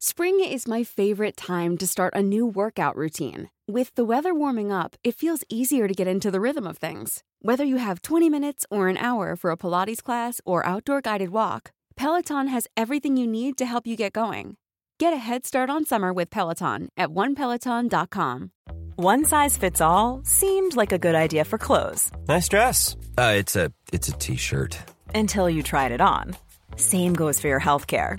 Spring is my favorite time to start a new workout routine. With the weather warming up, it feels easier to get into the rhythm of things. Whether you have 20 minutes or an hour for a Pilates class or outdoor guided walk, Peloton has everything you need to help you get going. Get a head start on summer with Peloton at onepeloton.com. One size fits all seemed like a good idea for clothes Nice dress. Uh, it's a it's a t-shirt. until you tried it on. Same goes for your healthcare.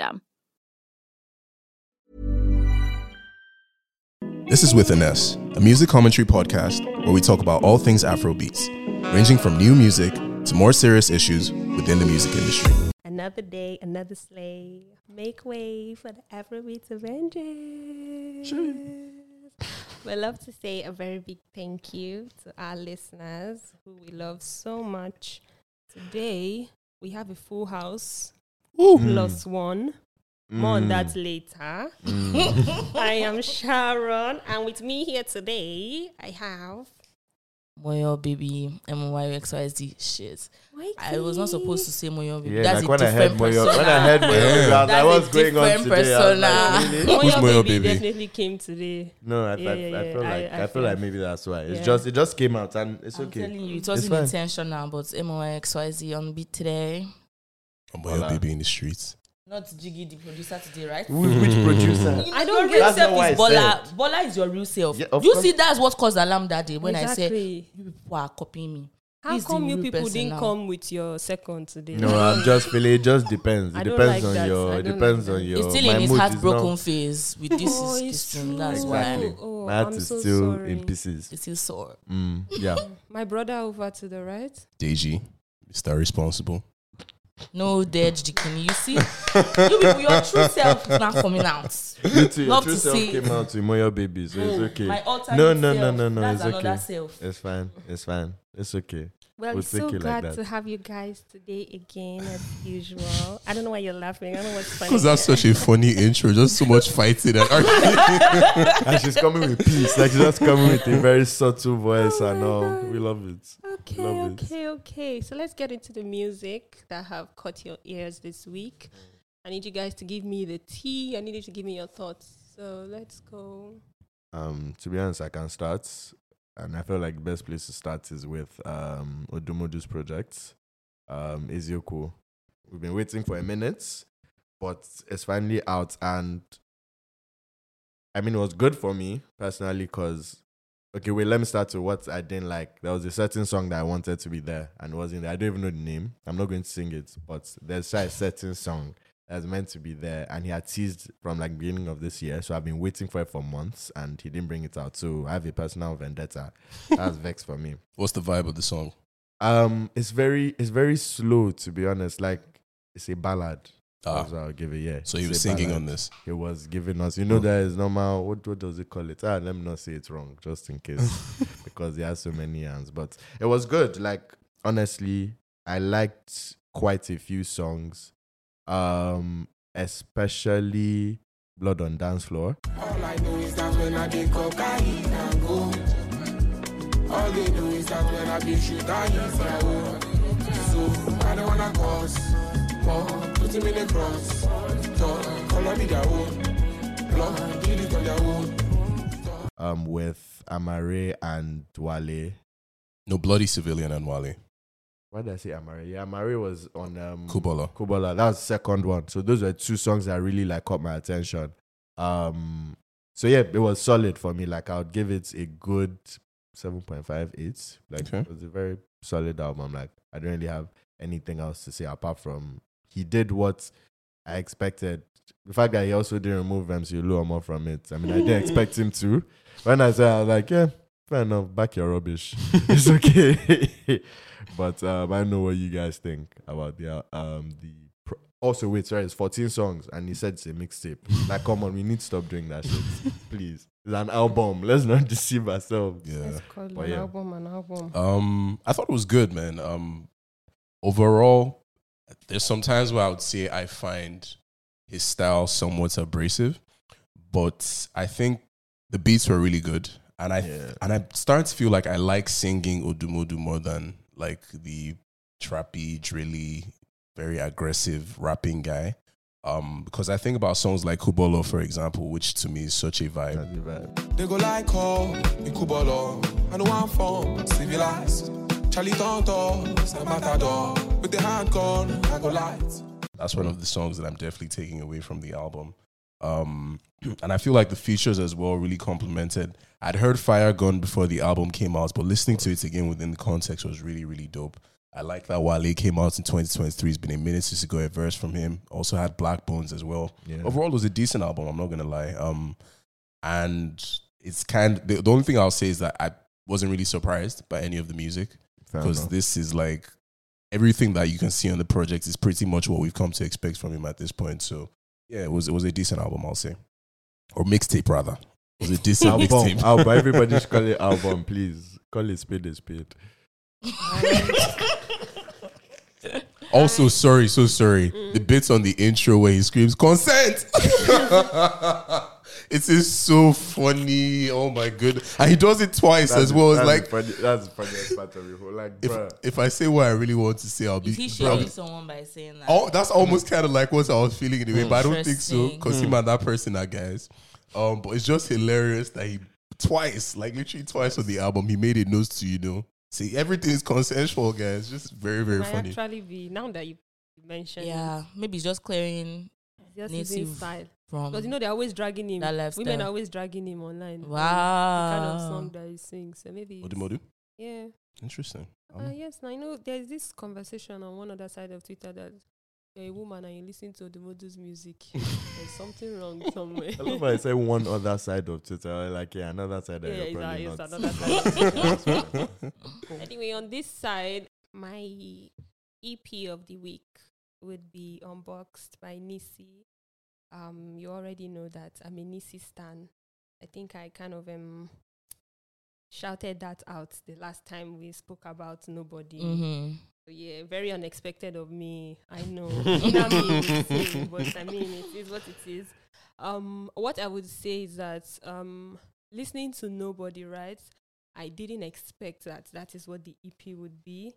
This is With an S, a music commentary podcast where we talk about all things Afrobeats, ranging from new music to more serious issues within the music industry. Another day, another slay. Make way for the Afrobeats Avengers. We'd love to say a very big thank you to our listeners who we love so much. Today, we have a full house Mm. plus one. More on that mm. later. Mm. I am Sharon, and with me here today, I have. Moyo baby, M Y X Y Z shit. I was not supposed to say Moyo baby. Yeah, That's like a when I heard different Moyo, persona. when I heard Moyo, Yeah. I was That's a going on different today? I was like, persona. really? Who's Moyo Moyo baby, baby? definitely came today. No, I, Yeah, I, yeah, I yeah. feel like I I, feel feel- like maybe that's why. It's Yeah. just it just came out and it's I'm okay. telling you, it wasn't fine. intentional, but M Y X Y Z on beat today. I'm your baby in the streets. Not Jiggy, the producer today, right? Who- Which producer? I don't your get- real That's not self what is I Bola. said. Bola is your real self. Yeah, of you course. see, that's what caused alarm that day when I said Exactly. you people are copying me. How This is come you real people person didn't now. come with your second today? No, I'm just feeling. It just depends. It I don't depends like on that. your. I It don't depends like on that. your. He's still my in his mood is heartbroken not- phase with this Oh, is it's this thing. true. That's Exactly. why Oh, My heart I'm is so still sorry. in pieces. it's still sore. Mm, yeah. My brother over to the right. Deji, Mr. Responsible. No dead Jikini. You see, you people, your true self is not coming out. You too. Your Love true to self see. came out with Moyo baby, so it's Oh, okay. My alternate No, no, no, self, no, no. That's It's another okay. self. It's fine. It's fine. It's okay. Well, We'll it's so take it like glad to have you guys today again as usual. I don't know why you're laughing. I don't know what's funny. Because that's such a funny intro. Just so much fighting and arguing. and she's coming with peace. Like she's just coming with a very subtle voice Oh and my all. God. We love it. Okay, Love it. okay, okay. So let's get into the music that have caught your ears this week. I need you guys to give me the tea. I need you to give me your thoughts. So let's go. Um, to be honest, I can start, and I feel like the best place to start is with um Odumodu's project, um Eziokwu. We've been waiting for a minute, but it's finally out, and I mean, it was good for me personally because. Okay, wait, let me start to what I didn't like. There was a certain song that I wanted to be there and wasn't there. I don't even know the name. I'm not going to sing it, but there's a certain song that's meant to be there and he had teased from like beginning of this year. So i've been waiting for it for months and he didn't bring it out. So i have a personal vendetta. That's vex for me. What's the vibe of the song? um it's very it's very slow to be honest. Like it's a ballad. Ah, that's what i'll give it yeah. So he It's was a singing ballad. on this. he was giving us you know there is normal what, what does it call it? Ah let me not say it wrong just in case because he has so many hands. But it was good. Like honestly i liked quite a few songs um especially blood on dance floor All I know is that when I get cocaine and go. All they do is that when I be shoot, I use my own. So I don't wanna cause more. Put him in the cross. Talk, color me their own. Lord, did it on their own. um with amare and wale No bloody civilian and Wale. Why did I say Amare? Yeah, Amare was on um Kubola. Kubola. That was the second one. So those were two songs that really like caught my attention. Um so yeah, it was solid for me. Like I would give it a good seven point five eight. Like Okay. it was a very solid album. Like I don't really have anything else to say apart from he did what I expected. The fact that he also didn't remove MC Luomo from it. I mean, I didn't expect him to. When I said, I was like, yeah, fair enough. Back your rubbish. it's okay. but um, I know what you guys think about the um the. Pro- also, wait, sorry, it's 14 songs, and he said it's a mixtape. Like, come on, we need to stop doing that shit, please. It's an album. Let's not deceive ourselves. Yeah. Let's call But an yeah. album an album. Um, I thought it was good, man. Um, overall, there's some times where I would say I find his style somewhat abrasive, but I think the beats were really good, and I Yeah. and I'm starting to feel like I like singing Odumodu more than like the trappy, drilly, very aggressive rapping guy. Um, because I think about songs like Kubolo, for example, which to me is such a vibe. That's the vibe. They go like call, in Kubolo. I know I'm from civilized. Charlie Tonto, Matador. With the hand gun, I go light. That's one of the songs that I'm definitely taking away from the album. Um, and I feel like the features as well really complemented. I'd heard Fire Gun before the album came out, but listening to it again within the context was really, really dope. I like that Wale came out in 2023. It's been a minute since ago, a verse from him. Also had Blaqbonez as well. Yeah. Overall, it was a decent album. I'm not gonna lie. Um, and it's kind. The, the only thing I'll say is that I wasn't really surprised by any of the music because this is like everything that you can see on the project is pretty much what we've come to expect from him at this point. So yeah, it was it was a decent album, I'll say, or mixtape rather. It was a decent album, mixtape. album. Everybody should call it album, please. Call it spade a spade. Also, sorry, so sorry. Mm. The bits on the intro where he screams consent. it is so funny. Oh my good, and he does it twice as well. It's like funny, that's the funniest part of it. whole. Like, if bruh. if I say what I really want to say, I'll be. Is he I'll shaming someone by saying that? Oh, that's almost kind of like what I was feeling in a way, but I don't think so Interesting. because him and that person are guys. Um, but it's just hilarious that he twice, like literally twice on the album, he made it knows to you know, see everything is consensual, guys. Just very very funny. actually be now that you mentioned yeah, maybe it's just clearing just his native style. From Because you know they're always dragging him. that lifestyle. Women are always dragging him online. wow. The kind of song that he sings. So maybe Modu Modu, yeah. interesting. Um, Uh, yes, now you know there's this conversation on one other side of Twitter that you're a woman and you listen to the Modu's music. there's something wrong somewhere. I love how I say one other side of Twitter. Like, yeah, another side that Yeah, you're it's, probably not. another side. of Twitter. anyway, on this side, my EP of the week would be unboxed by Nissi. Um, you already know that I'm a Nissi stan. I think I kind of um shouted that out the last time we spoke about nobody. Mm-hmm. So, yeah, very unexpected of me. I know. Inner me would but I mean, it is what it is. Um, what I would say is that um, listening to nobody, right? I didn't expect that that is what the EP would be.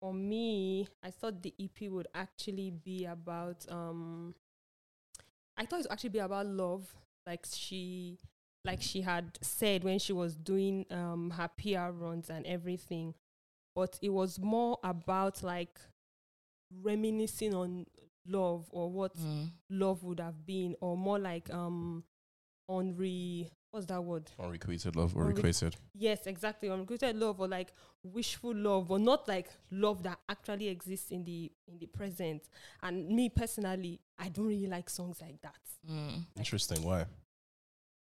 For me, I thought the EP would actually be about. Um, I thought it would actually be about love, like she, like she had said when she was doing um her PR runs and everything but it was more about like reminiscing on love or what Mm. love would have been or more like um on re what's that word Unrequited love or Unre- requited. yes exactly unrequited love or like wishful love or not like love that actually exists in the in the present and me personally i don't really like songs like that Mm. Interesting. Why?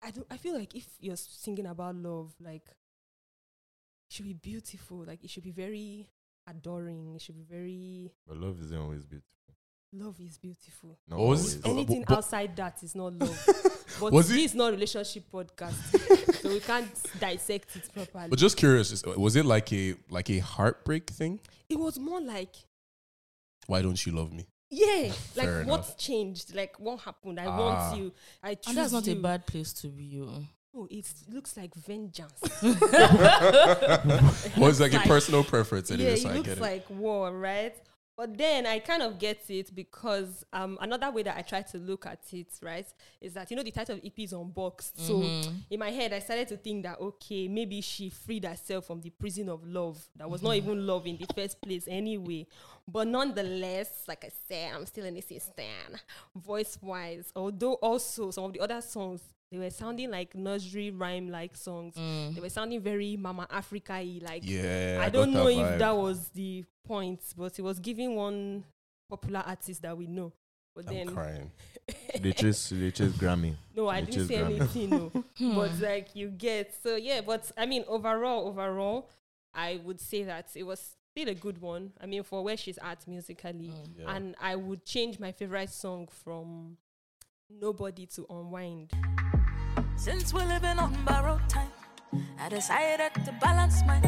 i don't i feel like if you're singing about love like it should be beautiful like it should be very adoring it should be very But love isn't always beautiful. Love is beautiful Not What was always. it? Oh, anything but- outside that is not love but Was this it- is not relationship podcast so we can't dissect it properly But just curious, was it like a like a heartbreak thing? it was more like Why don't you love me? yeah like Fair what changed like what happened i Ah. want you i choose And that's not you. a bad place to be. oh. oh it looks like vengeance Well, it's like a personal preference yeah anyway, it so I looks get it. like war right But then I kind of get it because um, another way that I try to look at it, right, is that you know the title of EP is unboxed. So Mhm. in my head, I started to think that okay, maybe she freed herself from the prison of love that was not Mhm. even love in the first place anyway. But nonetheless, like I said, I'm still in the system, voice wise. Although also some of the other songs they were sounding like nursery rhyme like songs. Mm. They were sounding very Mama Africa y like. Yeah, I I don't know that if vibe. that was the point, but it was giving one popular artist that we know. But I'm then crying. They chase, they chase Grammy. no, I They didn't chase say Grammy. anything. No, Hmm. but like you get so yeah. But I mean, overall, overall, I would say that it was still a good one. I mean, for where she's at musically, Mm. Yeah. and I would change my favorite song from Nobody to Unwind. Since we're living on borrowed time, I decided to balance mine.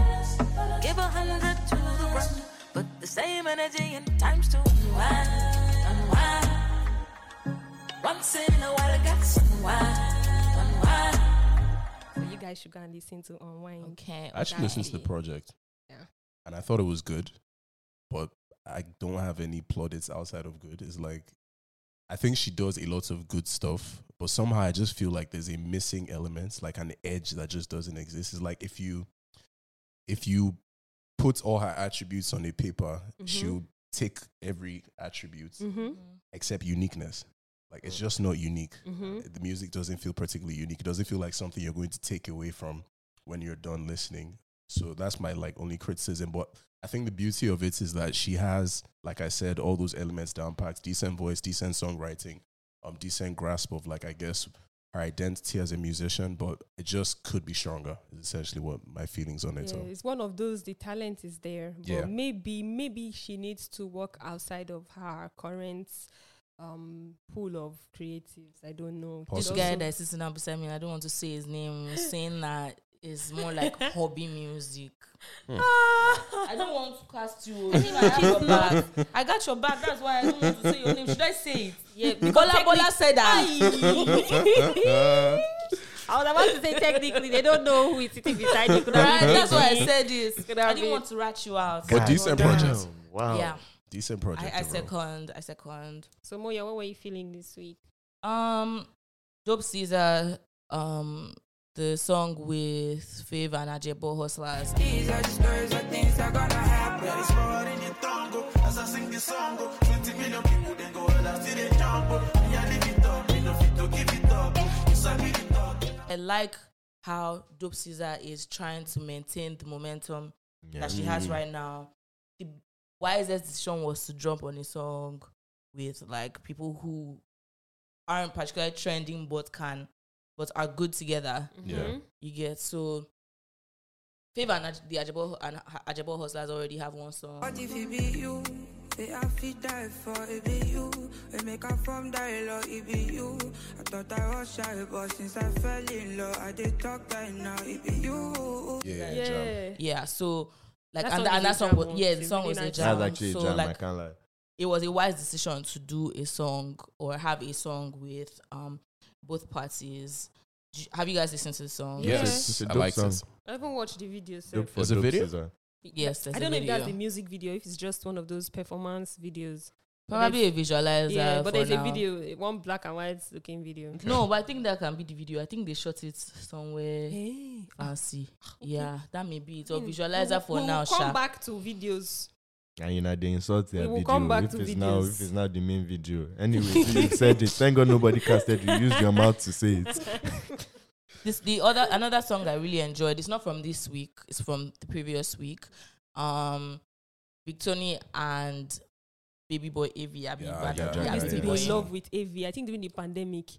Give a hundred to the ground, but the same energy in times to unwind, unwind. Once in a while, I got some unwind, unwind. So you guys should go and listen to Unwind. Okay. I actually listened to the project. Yeah. And I thought it was good, but I don't have any plaudits outside of good. It's like, I think she does a lot of good stuff, but somehow I just feel like there's a missing element, like an edge that just doesn't exist. It's like if you, if you put all her attributes on a paper, Mhm. she'll take every attribute Mm-hmm. except uniqueness. Like it's just not unique. Mm-hmm. The music doesn't feel particularly unique. It doesn't feel like something you're going to take away from when you're done listening. So that's my like only criticism. But I think the beauty of it is that she has, like I said, all those elements down packed, decent voice, decent songwriting, um, decent grasp of like I guess her identity as a musician, but it just could be stronger. Is essentially what my feelings on it Yeah, are. it's one of those. The talent is there, but Yeah. maybe maybe she needs to work outside of her current um pool of creatives. I don't know. This guy that's sitting down beside me, I don't want to say his name, saying that it's more like hobby music. I don't want to cast you. I, have your back. I got your back. That's why I don't want to say your name. Should I say it? Yeah, Bola Bola said that. I was about to say technically they don't know who is sitting beside you. Right, that's why I said this. I didn't want to rat you out. But decent damn. project. Wow. Yeah, Decent project. I, I second. I second. So Moyo, what were you feeling this week? Um, Dope Caesar. Um, the song with Fave and Ajebo Hustlers. These are the stories of things that gonna happen. It's more in the tango. Oh, as I sing this song, go 20 million people then go all out to the jumbo. Me I oh. live it up, me no fit to give it up. You sabi the talk. I like how Dope Caesar is trying to maintain the momentum Yeah. that she has mm. right now. The wisest decision was to jump on a song with like people who aren't particularly trending but can but are good together. Yeah. Mhm. You get so Favor and Aj- the Ajebo and Ha- Ajebo Hustlers already have one song. What if it be you? Say I fit die for it be you. We make up from dialogue, it be you. I thought I was shy, but since I fell in love, I did talk right now, it be you. Yeah, jam. Yeah. Yeah, so like That and, and that song was oh. yeah, the song really was a jam. That's actually so a jam. I like can't lie. it was a wise decision to do a song or have a song with um both parties. Have you guys listened to the song? Yeah. Yes, It's a I dope like song. this. I haven't watched the video. So Dope for There's a video? Caesar. Yes, there's I a don't know if that's video. the music video. If it's just one of those performance videos. Probably a visualizer. yeah, but for there's now. a video, one black and white looking video. No, but I think that can be the video. I think they shot it somewhere Hey, fancy. Yeah, that may be it. Or visualizer We'll- for we'll now. Come Sha. back to videos. And you know they insult their We will video. come back if to it's now if it's not the main video. Anyway, you said it. Thank God nobody casted you. Use your mouth to say it. This the other another song I really enjoyed. It's not from this week. It's from the previous week. Um, Victony and Baby Boy AV. Abi, Yeah, yeah, yeah, I used to be in love with AV. I think during the pandemic.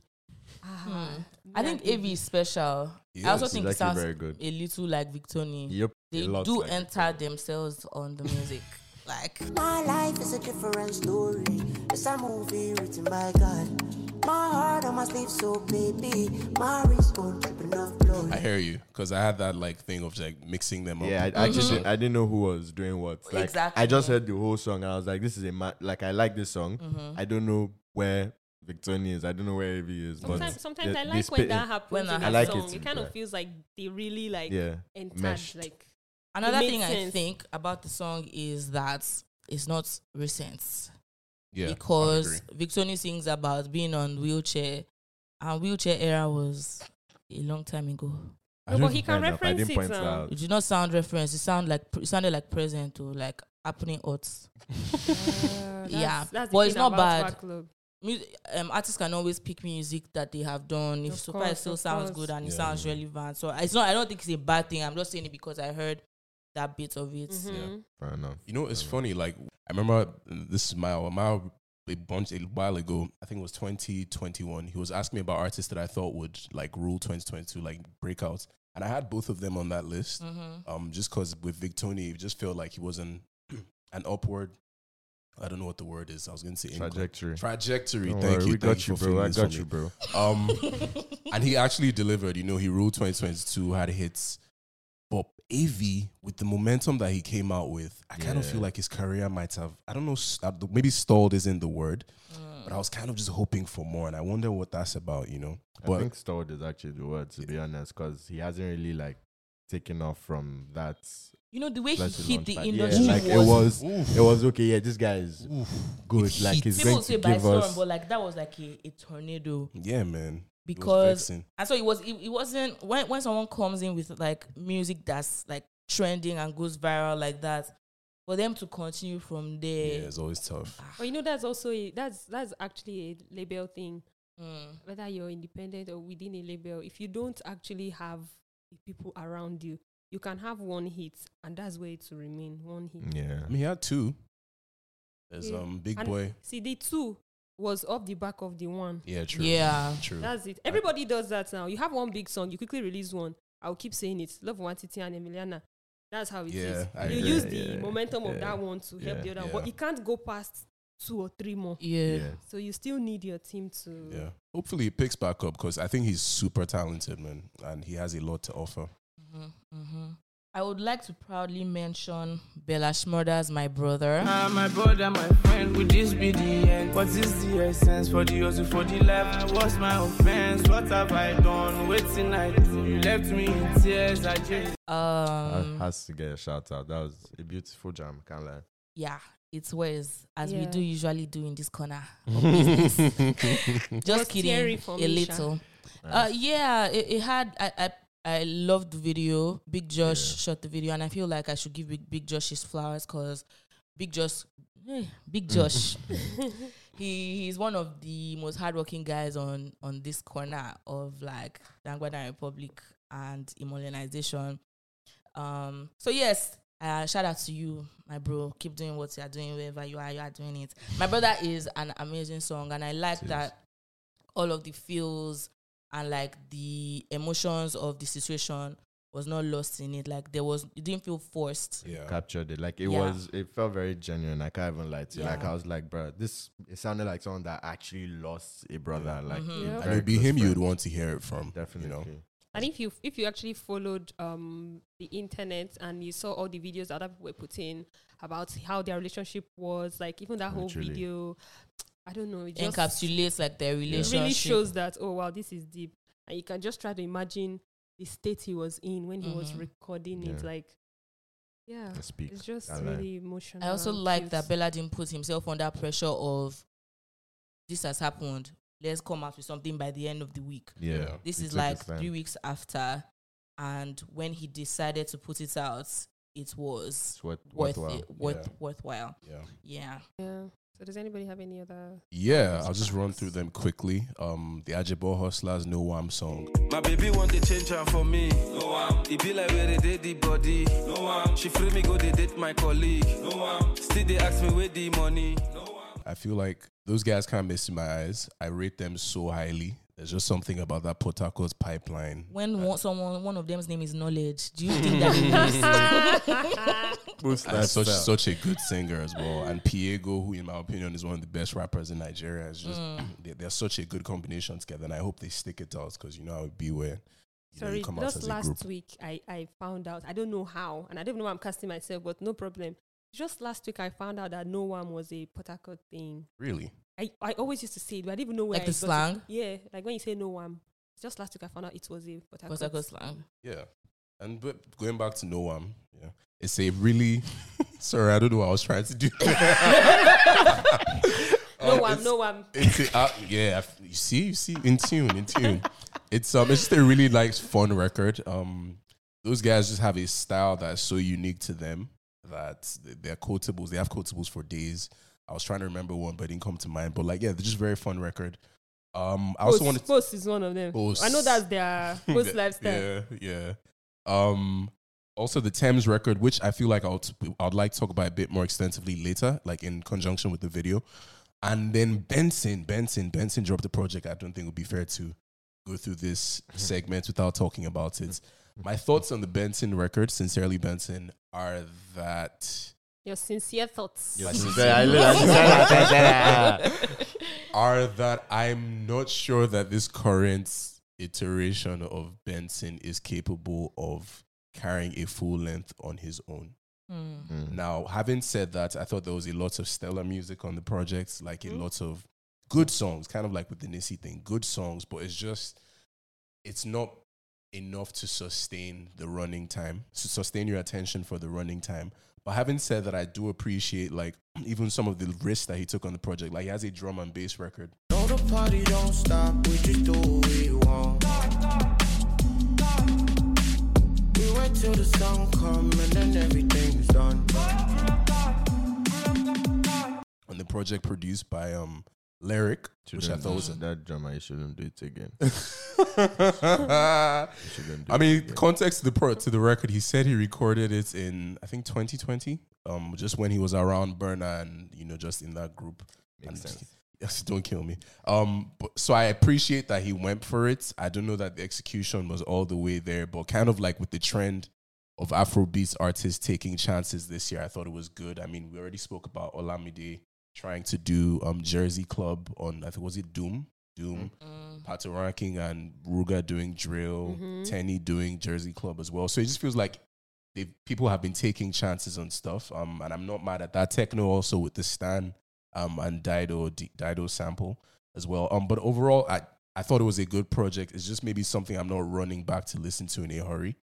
Ah, Hmm. I think and AV is special. He I also think It's it sounds very good. a little like Victony. Yep. They do like enter themselves on the music. Like My life is a different story. It's a movie written by God. My heart on my sleeve, so baby, my wrist won't drip enough blood. I hear you because I had that like thing of like mixing them up. Yeah, I actually didn't, I didn't know who was doing what. Like Exactly. I just heard the whole song and I was like, this is a ma- like I like this song. Mm-hmm. I don't know where Victoria is. I don't know where Evie is. Sometimes, but sometimes they- I like when that happens When in that a I like song. it It, kind yeah. of feels like they really like Yeah, entered. Like Another made thing I think about the song is that it's not recent Yeah, because agree. Victony sings about being on wheelchair, and wheelchair era was a long time ago. No, but he can Fair enough, I reference didn't it point that It did not sound reference. It sound like it sounded like present or like happening odds. Uh, Yeah, that's, that's but it's not bad. Music, um, artists can always pick music that they have done. If so far it still sounds course. good and it Yeah. sounds relevant, so it's not. I don't think it's a bad thing. I'm just saying it because I heard that bit of it. Mhm. Fair enough. You know, it's Fair enough. funny. Like I remember this is my my a bunch a while ago. I think it was 2021. He was asking me about artists that I thought would like rule 2022, like breakouts, and I had both of them on that list. Mm-hmm. Um, just because with Victony, it just felt like he wasn't an upward. I don't know what the word is. I was going to say incline- Trajectory. Trajectory. Don't Thank worry, you. we Thank got you, bro. I got you, bro. Um, and he actually delivered. You know, he ruled 2022, had hits. But AV, with the momentum that he came out with, I kind of feel like his career might have, I don't know, s- uh, maybe stalled isn't the word, Mm. but I was kind of just hoping for more. And I wonder what that's about, you know? But I think stalled is actually the word to be honest, because he hasn't really like taken off from that. You know the way he hit the launch pad. industry Yeah, like it was. was, it was okay. Yeah, this guy is good. Like he's People going say to by give storm, us. but like that was like a, a tornado yeah, man. It was because and so it was. It, it wasn't when when someone comes in with like music that's like trending and goes viral like that. For them to continue from there Yeah, there, it's always tough. But you know, that's also a, that's that's actually a label thing. Mm. Whether you're independent or within a label, if you don't actually have the people around you, you can have one hit, and that's where it will remain one hit. Yeah. I mean, he had two. There's Yeah. um Big And Boy. See, the two was off the back of the one. Yeah, true. Yeah. True. That's it. Everybody does that now. You have one big song, you quickly release one. I'll keep saying it. Love Nwantiti and Emiliana. That's how it is. Yeah, I You agree. use the yeah, momentum of yeah, that one to help the other one. yeah. But you can't go past two or three more. yeah. Yeah. So you still need your team to Yeah. Hopefully he picks back up because I think he's super talented, man. And he has a lot to offer. Mm-hmm, mm-hmm. I would like to proudly mention Bella Shmurda my brother. Ah, my brother, my friend, would this be the end? What is the essence for the hustle for the life? What's my offense? What have I done? Waiting I do. You left me in tears. I just Um, That has to get a shout out. That was a beautiful jam. Can't lie. yeah, it's Wes, as we do usually do in this corner of business. Just Was kidding, for a me, Sha. little. Uh, yeah, it, it had. I, I I loved the video. Big Josh Yeah. shot the video, and I feel like I should give Big, Big Josh his flowers because Big Josh, eh, Big Josh, he he's one of the most hardworking guys on on this corner of like Dangbana Republic and immobilization. Um. So yes. Uh, shout out to you, my bro. Keep doing what you are doing, wherever you are, you are doing it. My brother is an amazing song, and I like that all of the feels and like the emotions of the situation was not lost in it. Like there was, it didn't feel forced. yeah. Captured it. Like it Yeah. was. It felt very genuine. I can't even lie to you. Like Yeah. I was like, bro, this. It sounded like someone that actually lost a brother. Like Mhm. Yeah. And it'd be close him you'd want to hear it from. Definitely. You know? And if you if you actually followed um the internet and you saw all the videos that other people were putting about how their relationship was, like even that whole video, I don't know, it just Encapsulates like their it relationship. really shows that oh wow, this is deep, and you can just try to imagine the state he was in when he was Mhm. recording it. Yeah. Like, yeah, It speaks. it's just I like. really emotional. I also and like cute. that Bella didn't put himself under pressure of this has happened. Let's come up with something by the end of the week. Yeah. This he is took like his time. three weeks after, and when he decided to put it out, it was It's worth, worth worthwhile. it, worth Yeah. worthwhile. Yeah. Yeah. Yeah. So does anybody have any other? Yeah, I'll just run through them quickly. Um, the Ajebo Hustlers No Wham song. My baby want to change her for me. No one. It be like where they did the body. No one. She free me go they date my colleague. No one. Still they ask me where the money. No one. I feel like those guys kind of miss in my eyes. I rate them so highly. There's just something about that Port Harcourt's pipeline. When one, someone, one of them's name is Knowledge, do you think that it is? Boost And such such a good singer as well. And Piego, who in my opinion is one of the best rappers in Nigeria, is just Mm. they, they're such a good combination together. And I hope they stick it out because you know I would be where you, know, Sorry, you come out just last week I, I found out. I don't know how, and I don't know why I'm casting myself, but no problem. Just last week I found out that no one was a Port Harcourt thing. Really? I, I always used to say it, but I didn't even know where Like I the got it. slang? Yeah, like when you say no one. Just last week I found out it was a Port Port Harcourt Harcourt slang. Yeah. And but going back to Noam, Yeah. It's a really sorry, I don't know what I was trying to do. No Um, one, it's- no one. It's a, uh, yeah, you see, you see, in tune, in tune. It's um, it's just a really nice, fun record. Um, those guys just have a style that's so unique to them that they're quotables. They have quotables for days. I was trying to remember one, but it didn't come to mind. But like, yeah, they're just very fun record. Um, I also Post, wanted Post is one of them. Post. I know that's their post lifestyle. Yeah, yeah. Um, also the Tems record, which I feel like I'll I'd like to talk about a bit more extensively later, like in conjunction with the video. And then Benson, Benson, Benson dropped a project. I don't think it would be fair to go through this segment without talking about it. My thoughts on the Benson record, sincerely Benson, are that Your sincere thoughts. Your are that I'm not sure that this current iteration of Benson is capable of carrying a full length on his own. Mm. Now, having said that, I thought there was a lot of stellar music on the project, like a lot of good songs, kind of like with the Nissi thing, good songs, but it's just, it's not enough to sustain the running time, to sustain your attention for the running time. But having said that, I do appreciate like even some of the risks that he took on the project. Like he has a drum and bass record. No, the party don't stop. We just do what we want. We wait till the sun come and then everything's done. on the project produced by um Lyric, which I thought was a that drama. You shouldn't do it again. I shouldn't do mean, it again. context to the pro to the record, he said he recorded it in I think 2020, um, just when he was around Burna and you know just in that group. Makes And- sense. Yes, don't kill me. Um, but, so I appreciate that he went for it. I don't know that the execution was all the way there, but kind of like with the trend of Afrobeats artists taking chances this year, I thought it was good. I mean, we already spoke about Olamide trying to do um Jersey Club on I think was it Doom Doom, Patoranking and Ruger doing drill, Mhm. Teni doing Jersey Club as well. So it just feels like they people have been taking chances on stuff. Um, and I'm not mad at that. Techno also with the Stan um and Dido D- Dido sample as well. Um, but overall, I I thought it was a good project. It's just maybe something I'm not running back to listen to in a hurry.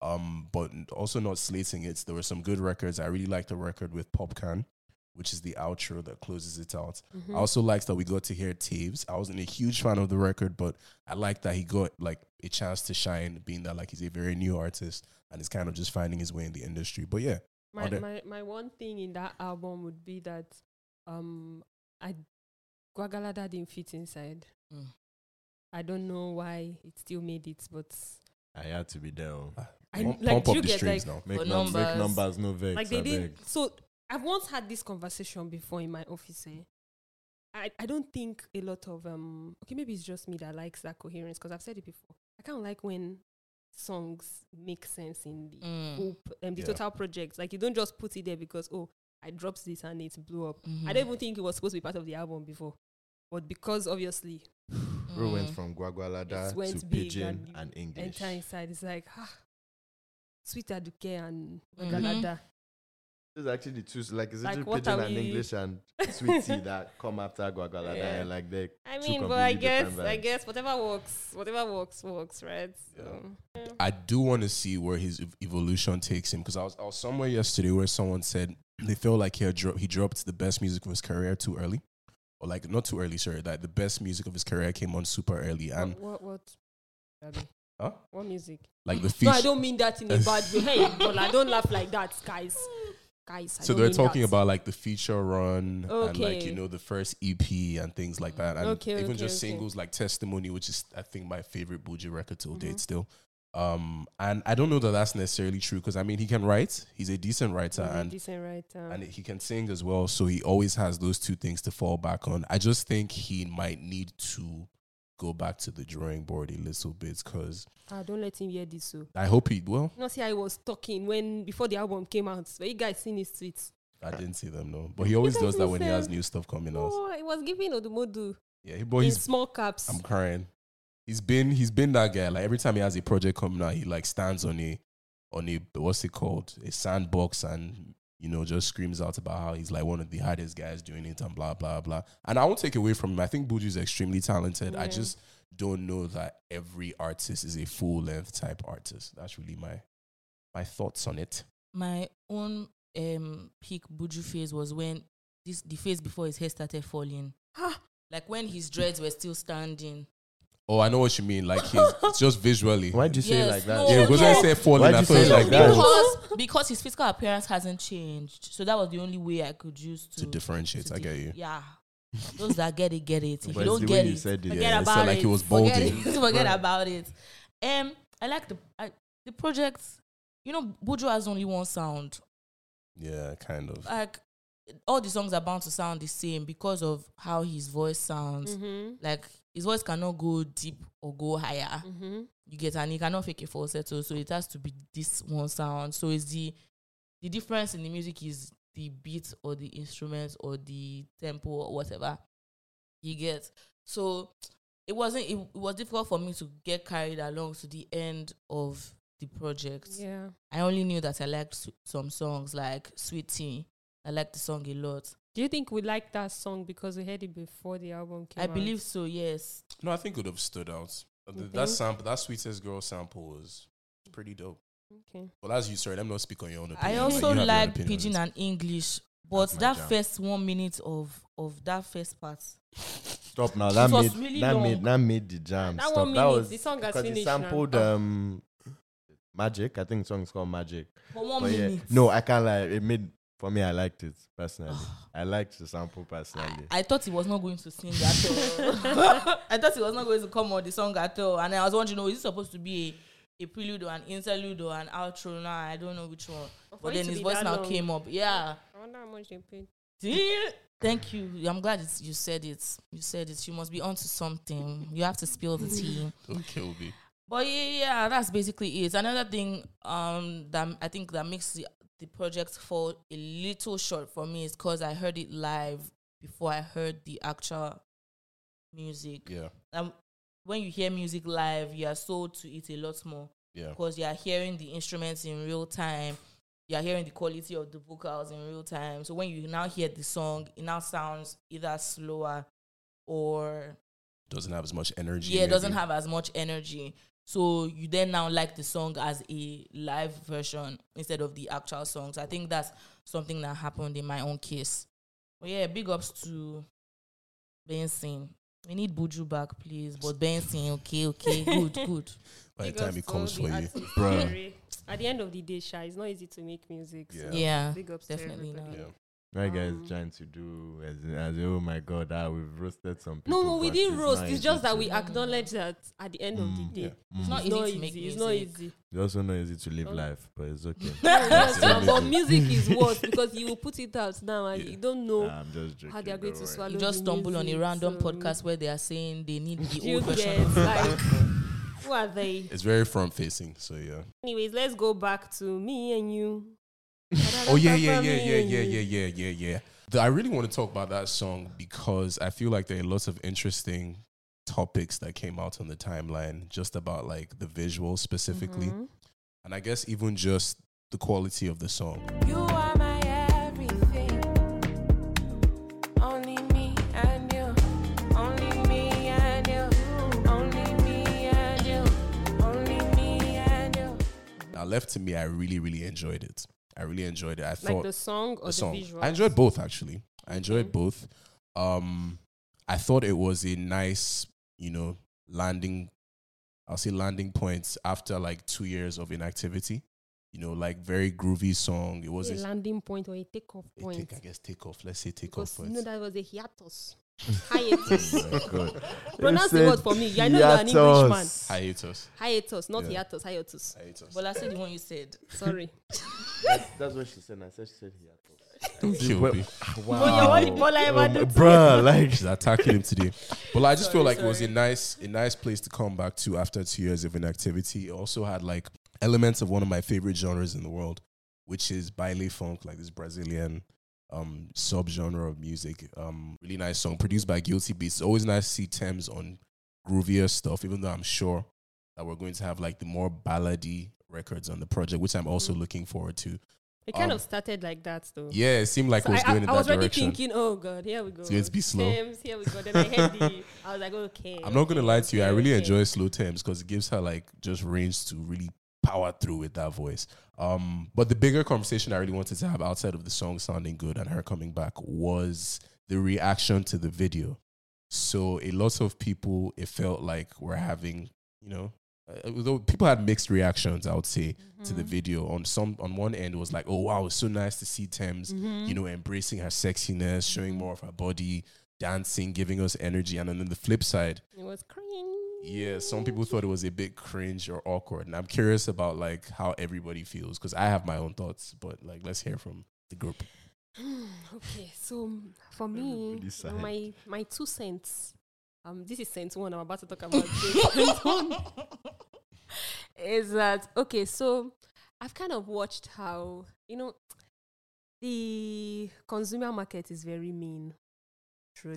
Um, but also not slating it. There were some good records. I really liked the record with Popcaan, which is the outro that closes it out. Mhm. I also liked that we got to hear Taves. I wasn't a huge fan of the record, but I like that he got like a chance to shine, being that like he's a very new artist and is kind of just finding his way in the industry. But yeah, My, there- my my one thing in that album would be that um I Gwagwalada didn't fit inside. Mm. I don't know why it still made it, but I had to be there. oh. I pump, like pump up the get strings like now. Make, For num- make numbers. numbers no vex. like they I didn't. beg. So I've once had this conversation before in my office. Eh? I I don't think a lot of um okay maybe it's just me that likes that coherence because I've said it before. I kind of like when songs make sense in the Mm. whole p- um, the Yeah. total project. Like you don't just put it there because oh I dropped this and it blew up. I Mhm. don't even think it was supposed to be part of the album before, but because obviously Bro went Mm. from Gwagwalada went to big Pidgin and you and English. enter inside, it's like ah, sweet aduke and Mhm. galada. Those are actually the two, like, is it Like, Pidgin and we- English and Sweet Tea that come after Gwagwalada? Yeah. And like, they I mean, but I guess different I guess whatever works, whatever works works, right? So I do want to see where his evolution takes him because I was, I was somewhere yesterday where someone said they felt like he had dro- he dropped the best music of his career too early, or like not too early, sorry, that the best music of his career came on super early and what what what, Huh? what music? like the No. I don't mean that in a bad way. Hey, but I don't laugh like that, guys. Guys, I so they're talking that. about like the feature run and like you know the first EP and things like that, and Okay, even okay, just okay. singles like Testimony, which is I think my favorite Buju record till Mhm. date still. Um, and I don't know that that's necessarily true because I mean he can write, he's a decent writer, He's and decent writer. and he can sing as well. So he always has those two things to fall back on. I just think he might need to go back to the drawing board a little bit because ah, don't let him hear this. So I hope he will. know, see, I was talking when before the album came out. But you guys seen his tweets? I didn't see them no, but he always does that when he has new stuff coming out. Oh, it was giving Odumodu Yeah, he- but in he's small caps. I'm crying. He's been he's been that guy. Like every time he has a project coming out, he like stands on a on a what's it called a sandbox and you know just screams out about how he's like one of the hardest guys doing it and blah blah blah. And I won't take away from him. I think Buju's extremely talented. I just don't know that every artist is a full length type artist. That's really my my thoughts on it. my own um peak Buju phase was when this the phase before his hair started falling. like when his dreads were still standing. Oh, I know what you mean. Like he's it's just visually. Why'd you say it Yes, like that? no, Yeah, because yes. I said falling, Why'd I you thought say it was like like that? Because because his physical appearance hasn't changed. So that was the only way I could use to to differentiate. to I get you. Yeah. Those that get it, get it. If But you it's don't the get way you it, said it, forget yeah. It about sounded like it. he was Forget balding. it. Forget about it. Um, I like the I, the project. You know, Buju has only one sound. Yeah, kind of. Like all the songs are bound to sound the same because of how his voice sounds. Mm-hmm. Like his voice cannot go deep or go higher. Mm-hmm. You get and he cannot fake a falsetto, so it has to be this one sound. So it's the the difference in the music is the beat or the instruments or the tempo or whatever you get. So it wasn't it, it was difficult for me to get carried along to the end of the project. Yeah. I only knew that I liked some songs like Sweet Tea. I liked the song a lot. Do you think we like that song because we heard it before the album came out? I out? believe so, yes. No, I think it would have stood out. You That think? sample, that sweetest girl sample was pretty dope. Okay. Well, as you sorry, let me not speak on your own opinion. I also you have your own like opinion Pidgin and English, but That's that jam. first one minute of of that first part, Stop now. That made really that long. made that made the jam. That Stop. one that minute, was the song has because he finished now. sampled um Magic. I think the song is called Magic. for one But yeah, minute. no, I can't lie. It made for me. I liked it personally. I liked the sample personally. I, I thought he was not going to sing at all. I thought he was not going to come on the song at all, and I was wondering, oh, is it supposed to be a, a prelude or an interlude or an outro? Now I don't know which one. for But then his voice now long. came up. Yeah. I wonder how much they paid. Thank you. I'm glad it's, you said it. You said it. You must be onto something. You have to spill the tea. Don't kill me. But yeah, yeah, that's basically it. Another thing um that I think that makes the the project fall a little short for me is because I heard it live before I heard the actual music. Yeah, Um, when you hear music live, you are sold to it a lot more yeah. because you are hearing the instruments in real time. You are hearing the quality of the vocals in real time. So when you now hear the song, it now sounds either slower or Doesn't have as much energy. yeah, it doesn't have as much energy. So you then now like the song as a live version instead of the actual songs. I think that's something that happened in my own case. But yeah, big ups to Benson. We need Buju back, please. But Benson, okay, okay, good, good. By the time ups it comes for you, artists. Bruh. Sorry. At the end of the day, Sha, it's not easy to make music. So Yeah. Yeah, big ups definitely to everybody. yeah. My guy Um, is trying to do as, as oh my god, ah, we've roasted some No, people. no, we didn't roast. not It's just that we acknowledge that at the end of the Mm. day, Mm. It's not it's easy not to easy. make It's not easy. It's also not easy to live Oh. life, but it's okay. Yes, Yeah. but music is worse because you will put it out now and Yeah. you don't know Nah, I'm just joking. how they are going to worry. swallow. You just stumble on a random so podcast where they are saying they need the You old version. get of- like who are they? It's very front facing. So yeah. Anyways, let's go back to me and you. Oh yeah, yeah, yeah, yeah, yeah, yeah, yeah, yeah, yeah. The- I really want to talk about that song because I feel like there are lots of interesting topics that came out on the timeline just about like the visuals specifically, Mhm. and I guess even just the quality of the song. You are my everything. Only me and you. Only me and you. Only me and you. Only me and you. Now, left to me, I really, really enjoyed it. I really enjoyed it. I Like thought the song or the song. visual? I enjoyed both actually. I enjoyed Okay. both. Um, I thought it was a nice, you know, landing. I'll say landing points after like two years of inactivity. You know, like very groovy song. It a wasn't. landing point or a takeoff a point. take, I guess take off. Let's say take because off you point. know that was a hiatus. Hiatus. Oh. Pronounce the word for me. I know you're an Englishman. hiatus. Hiatus. Hiatus, not Yeah. hiatus. Hiatus. Hiatus. But I said the one you said. Sorry. That's, that's what she said. and I said she said hiatus. Don't kill Well, me. Wow. you're what the Bola ever Um, do to bruh, like She's attacking him today. But I just feel Sorry, like it was a sorry. nice, a nice place to come back to after two years of inactivity. It also had like elements of one of my favorite genres in the world, which is baile funk, like this Brazilian um subgenre of music. Um, really nice song produced by GuiltyBeatz. Always nice to see Tems on groovier stuff, even though I'm sure that we're going to have like the more ballady records on the project, which I'm also Mm. looking forward to. It kind Um, of started like that, though. Yeah, it seemed like So it was I, going I, in I that was already direction. thinking, oh god, here we go. It's going to be slow. Tems, here we go. Then I heard the. I was like, okay. I'm not gonna lie to you. I really okay. enjoy slow Tems because it gives her like just range to really powered through with that voice. Um, but the bigger conversation I really wanted to have outside of the song sounding good and her coming back was the reaction to the video. So a lot of people, it felt like were having, you know, uh, although people had mixed reactions, I would say, to the video. On some, on one end, it was like, oh wow, it's so nice to see Tems, you know, embracing her sexiness, showing more of her body, dancing, giving us energy. And then on the flip side, It was cringe. Yeah, some people thought it was a bit cringe or awkward, and I'm curious about like how everybody feels because I have my own thoughts. But like, let's hear from the group. Okay, so um, for me, Everybody sighed. my my two cents. Um, this is cent one. I'm about to talk about. cent one. is that okay? So I've kind of watched how you know the consumer market is very mean. True.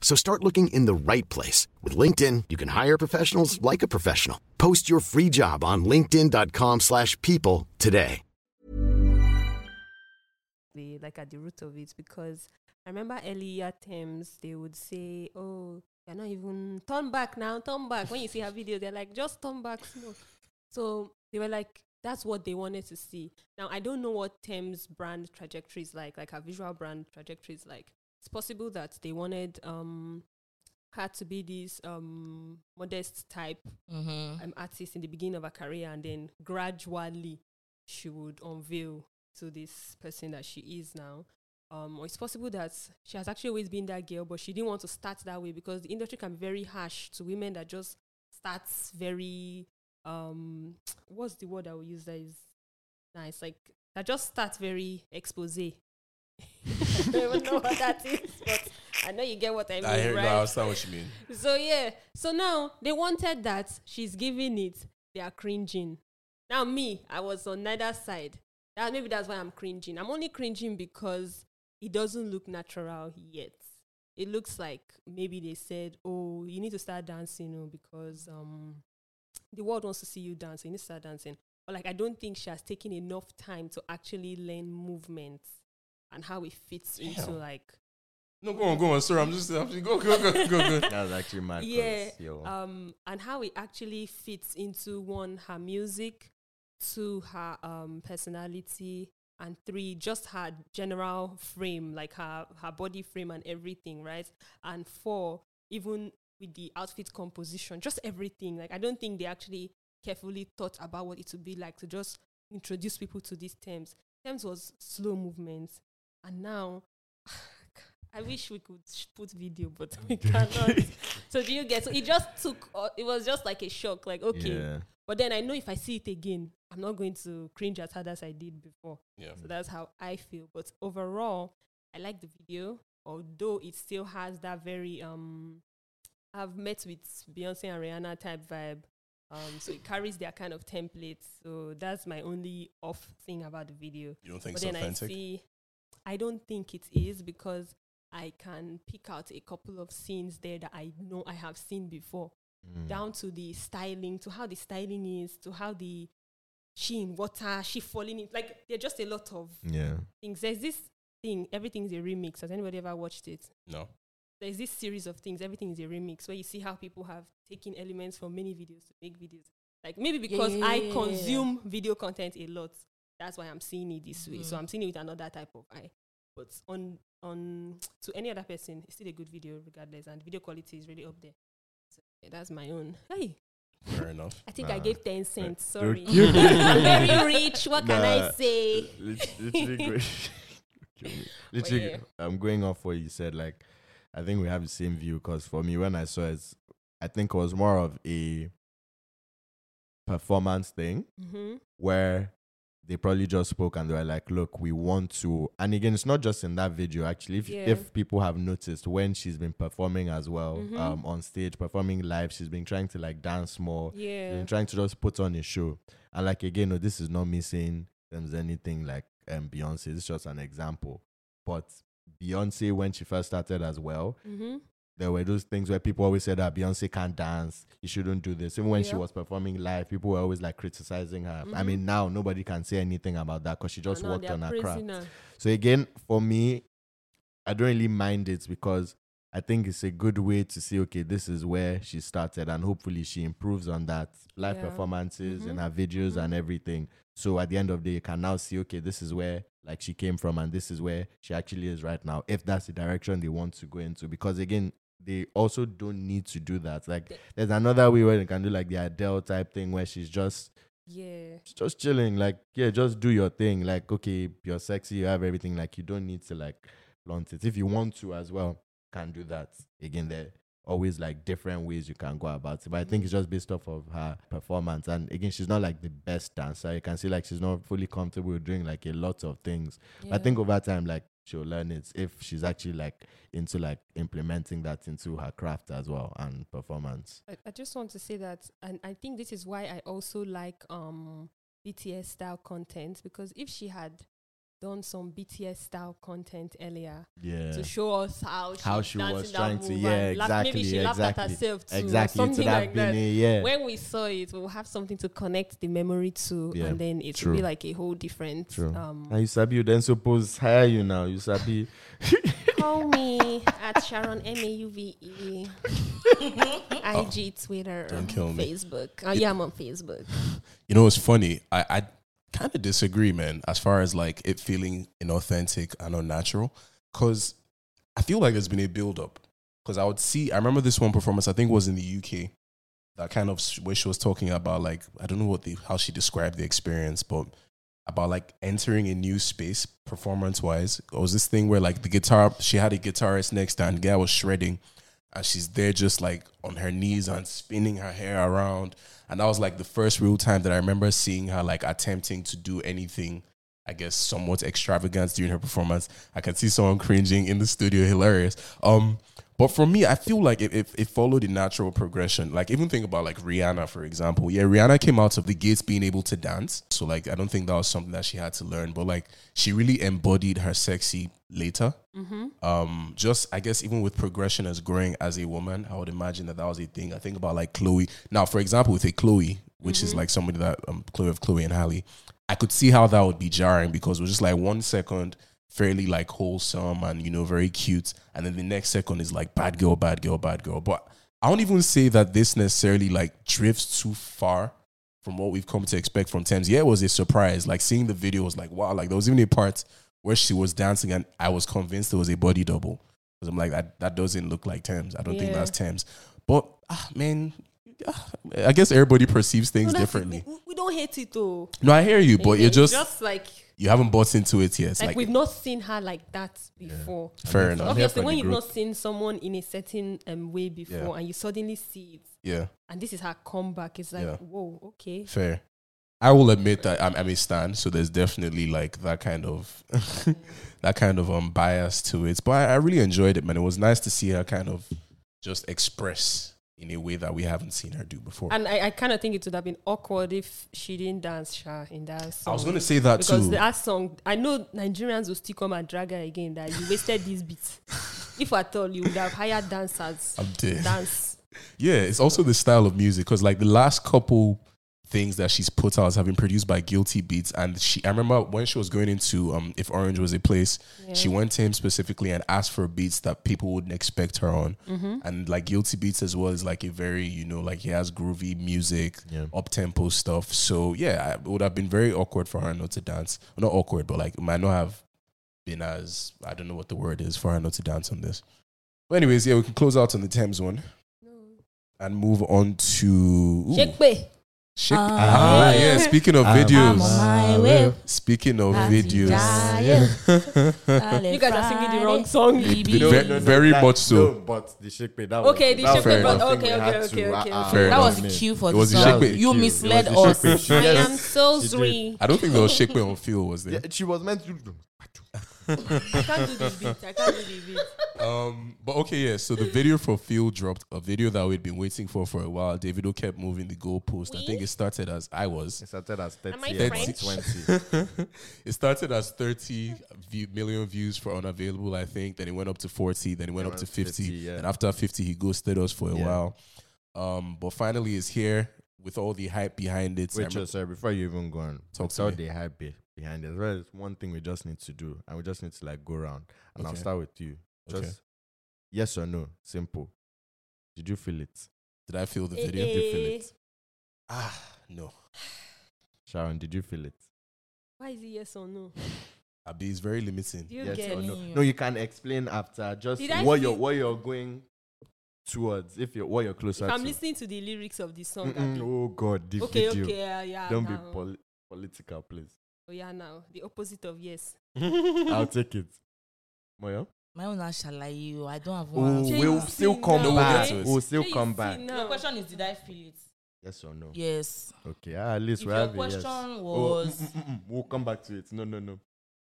So start looking in the right place. With LinkedIn, you can hire professionals like a professional. Post your free job on linkedin.com slash people today. like at the root of it because I remember earlier Tems they would say, "Oh, you're not even turn back now, turn back." When you see her video, they're like, "Just turn back slow." So they were like, "That's what they wanted to see." Now I don't know what Tems brand trajectory is like, like her visual brand trajectory is like. It's possible that they wanted um her to be this um modest type Mm-hmm. um, artist in the beginning of her career, and then gradually she would unveil to this person that she is now. Um, or it's possible that she has actually always been that girl, but she didn't want to start that way because the industry can be very harsh to women that just starts very um what's the word I will use that is nice like that just starts very expose. I don't even know what that is, but I know you get what I mean, I hear right? no, I understand what you mean. So yeah, so now they wanted that she's giving it, they are cringing. Now me, I was on neither side. That maybe that's why I'm cringing. I'm only cringing because it doesn't look natural yet. It looks like maybe they said, "Oh, you need to start dancing, oh, because um, the world wants to see you dance. So you need to start dancing." But like, I don't think she has taken enough time to actually learn movements and how it fits into like No, go on, go on. Sorry, I'm just, I'm just go, go, go, go, go. That's actually mad. 'cause, yeah yo. um and how it actually fits into one her music two her um personality and three just her general frame like her her body frame and everything right and four even with the outfit composition just everything like i don't think they actually carefully thought about what it would be like to just introduce people to these Tems Tems was slow movements and now I wish we could put video, but we cannot. so do you get? So it just took. Uh, it was just like a shock. Like okay, Yeah. but then I know if I see it again, I'm not going to cringe as hard as I did before. Yeah. So that's how I feel. But overall, I like the video, although it still has that very um. I've met with Beyonce and Rihanna type vibe. Um, so it carries their kind of templates. So that's my only off thing about the video. You don't think But it's then I authentic? see, I don't think it is because I can pick out a couple of scenes there that I know I have seen before, Mm. down to the styling, to how the styling is, to how the she in water, she falling in. Like there are just a lot of Yeah. things. There's this thing, everything's a remix. Has anybody ever watched it? No. There's this series of things, everything is a remix, where you see how people have taken elements from many videos to make videos. Like maybe because yeah, I yeah, yeah, yeah. consume video content a lot, that's why I'm seeing it this way. So Mhm. I'm seeing it with another type of eye. But on on to any other person, it's still a good video regardless, and video quality is really up there. So yeah, that's my own. Hey, Fair enough. I think I gave ten cents. Sorry, I'm very rich. What can I say? Lit- literally great. Literally, yeah. I'm going off what you said. Like, I think we have the same view because for me, when I saw it, I think it was more of a performance thing Mm-hmm. where they probably just spoke and they were like, "Look, we want to." And again, it's not just in that video. Actually, if Yeah. if people have noticed when she's been performing as well Mhm. um, on stage, performing live, she's been trying to like dance more. She's Yeah. been trying to just put on a show. And like again, no, this is not me saying there's anything like um, Beyonce. It's just an example. But Beyonce, when she first started as well, Mm-hmm. There were those things where people always said that Beyonce can't dance, you shouldn't do this. Even when she was performing live, people were always like criticizing her. I Mhm. mean, now nobody can say anything about that because she just now worked on her craft. So again, for me, I don't really mind it because I think it's a good way to see, okay, this is where she started, and hopefully she improves on that live Yeah. performances and Mhm. her videos Mhm. and everything. So at the end of the day, you can now see, okay, this is where like she came from, and this is where she actually is right now. If that's the direction they want to go into, because again, they also don't need to do that. Like, there's another way where they can do like the Adele type thing where she's just Yeah. just chilling. Like, yeah, just do your thing. Like, okay, you're sexy, you have everything. Like, you don't need to like flaunt it. If you want to as well, can do that. Again, there always like different ways you can go about it. But I think it's just based off of her performance. And again, she's not like the best dancer. You can see like she's not fully comfortable doing like a lot of things. But I think over time, like she'll learn it if she's actually like into like implementing that into her craft as well and performance. I, I just want to say that, and I think this is why I also like um BTS style content because if she had done some BTS style content earlier Yeah. to show us how she, How she was trying to- yeah, laugh- maybe exactly, she laughed at exactly. herself too, Exactly, something have like that. yeah. When we saw it, we'll have something to connect the memory to, Yeah, and then it will be like a whole different. True. Um, and you sabi, you then suppose hire you now. You sabi. Call me at Sharon M A U V E. IG, Twitter, Don't kill me. Facebook. Oh yeah, I'm on Facebook. You know, it's funny. I, I kind of disagree, man, as far as like it feeling inauthentic and unnatural. Because I feel like there's been a build up. Because I would see, I remember this one performance, I think was in the UK, that kind of where she was talking about like, I don't know what the, how she described the experience, but about like entering a new space performance wise. It was this thing where like the guitar, she had a guitarist next to her and the guy was shredding and she's there just like on her knees and spinning her hair around. And that was like the first real time that I remember seeing her like attempting to do anything, I guess, somewhat extravagant during her performance. I can see someone cringing in the studio, hilarious. Um, but for me, I feel like it, it, it followed a natural progression. Like even think about like Rihanna, for example. Yeah, Rihanna came out of the gates being able to dance. So like I don't think that was something that she had to learn, but like she really embodied her sexy later. Mm-hmm. Um, just I guess even with progression as growing as a woman, I would imagine that that was a thing. I think about like Chloe. Now, for example, with a Chloe, which is Mhm. like somebody that um Chloe of Chloe and Halle, I could see how that would be jarring because it was just like one second fairly like wholesome and you know very cute, and then the next second is like bad girl, bad girl, bad girl. But I don't even say that this necessarily like drifts too far from what we've come to expect from Tems. Yeah, it was a surprise. Like seeing the video was like, wow, like there was even a part where she was dancing and I was convinced it was a body double. Because I'm like, that, that doesn't look like Tems. I don't think that's Tems. But ah, man, ah, I guess everybody perceives things that's- differently. We, don't hate it though. No, I hear you, but you're just, just like you haven't bought into it yet. It's like, like, we've not seen her like that before. fair enough. Obviously, when you've not seen someone in a certain um, way before Yeah. and you suddenly see it, Yeah, and this is her comeback, it's like, Yeah. whoa, okay. fair. I will admit that I'm, I'm a stan, so there's definitely like that kind of that kind of um bias to it. But I, I really enjoyed it, man. It was nice to see her kind of just express in a way that we haven't seen her do before. And I, I kind of think it would have been awkward if she didn't dance Sha in that song. I was gonna say that because too. that song, I know Nigerians will still come and drag her again. That you wasted these beats. if at all, you would have hired dancers. I'm dead. Dance. Yeah, it's also the style of music because like the last couple things that she's put out have been produced by GuiltyBeatz, and she I remember when she was going into um if Orange was a place, she went to him specifically and asked for beats that people wouldn't expect her on, Mhm. and like GuiltyBeatz as well is like a very you know like he has groovy music, Yeah. up tempo stuff. So yeah, it would have been very awkward for her not to dance. Not awkward, but like it might not have been as I don't know what the word is for her not to dance on this. But anyways, yeah, we can close out on the Tems one and move on to ooh, Shekpe. Shake. Ah, ah, yeah. yeah. Speaking of I'm videos. on my way. Speaking of Party videos. You guys are singing the wrong song. Baby. Ve- very that- much so. no, but the shake pay, that was Okay, the that was shake pay, one but- thing okay, okay, to, okay, okay, uh, That was enough. the cue for It the was the song. shake- You It was misled us. shake- I am so she sorry. I don't think there was shake me on feel, was there? Yeah, she was meant to. I can't do the beat. I can't do the beat. Um, but okay, yeah. So the video for Feel dropped a video that we'd been waiting for for a while. Davido kept moving the goalpost. I think it started as I was. It started as 30 Am I and French? 20. it started as 30 view, million views for unavailable, I think. Then it went up to 40. Then it went up to 50. 50, yeah. And after 50, he ghosted us for a Yeah. while. Um, but finally, it's here with all the hype behind it. I Wait, remember- just, sorry, before you even go on, Talk to without me. the hype be- behind it, well, there's one thing we just need to do, and we just need to like go around. And I'll start with you. Just Okay. yes or no, simple. Did you feel it? Did I feel the Eh, video? Did you feel eh. it? Ah, no. Sharon, did you feel it? Why is it yes or no? Abi is very limiting. You yes get or no? me. No, you can explain after. Just Did what you're what you're going towards. If you're what you're closer If I'm to. listening to the lyrics of the song, Mm-mm, oh God, the okay, video. okay, uh, yeah. Don't now. be poli- political, please. Oh yeah, now the opposite of yes. I'll take it. Moyo? My own are shalaye o. I don't have Oh, one. Jay, we'll still come now, back. We'll still Jay, you come back. now. Your question is, did I feel it? Yes or no? Yes. Okay, ah, at least If we your have a yes. question Oh, was- mm, mm, mm, we'll come back to it. No, no, no.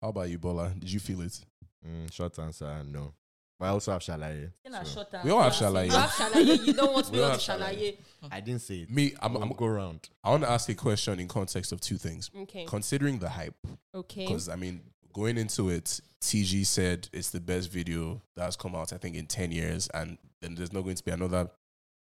How about you, Bola? Did you feel it? Mm, short answer, no. But I also have shalaye. In so- We all have answer, shalaye. You have shalaye. You don't want me all to have shalaye. shalaye. I didn't say it. Me, I'm, We'll I'm go round. I want to ask a question in context of two things. Okay. Considering the hype, Okay. because I mean, going into it, TG said it's the best video that's come out, I think, in 10 years, and then there's not going to be another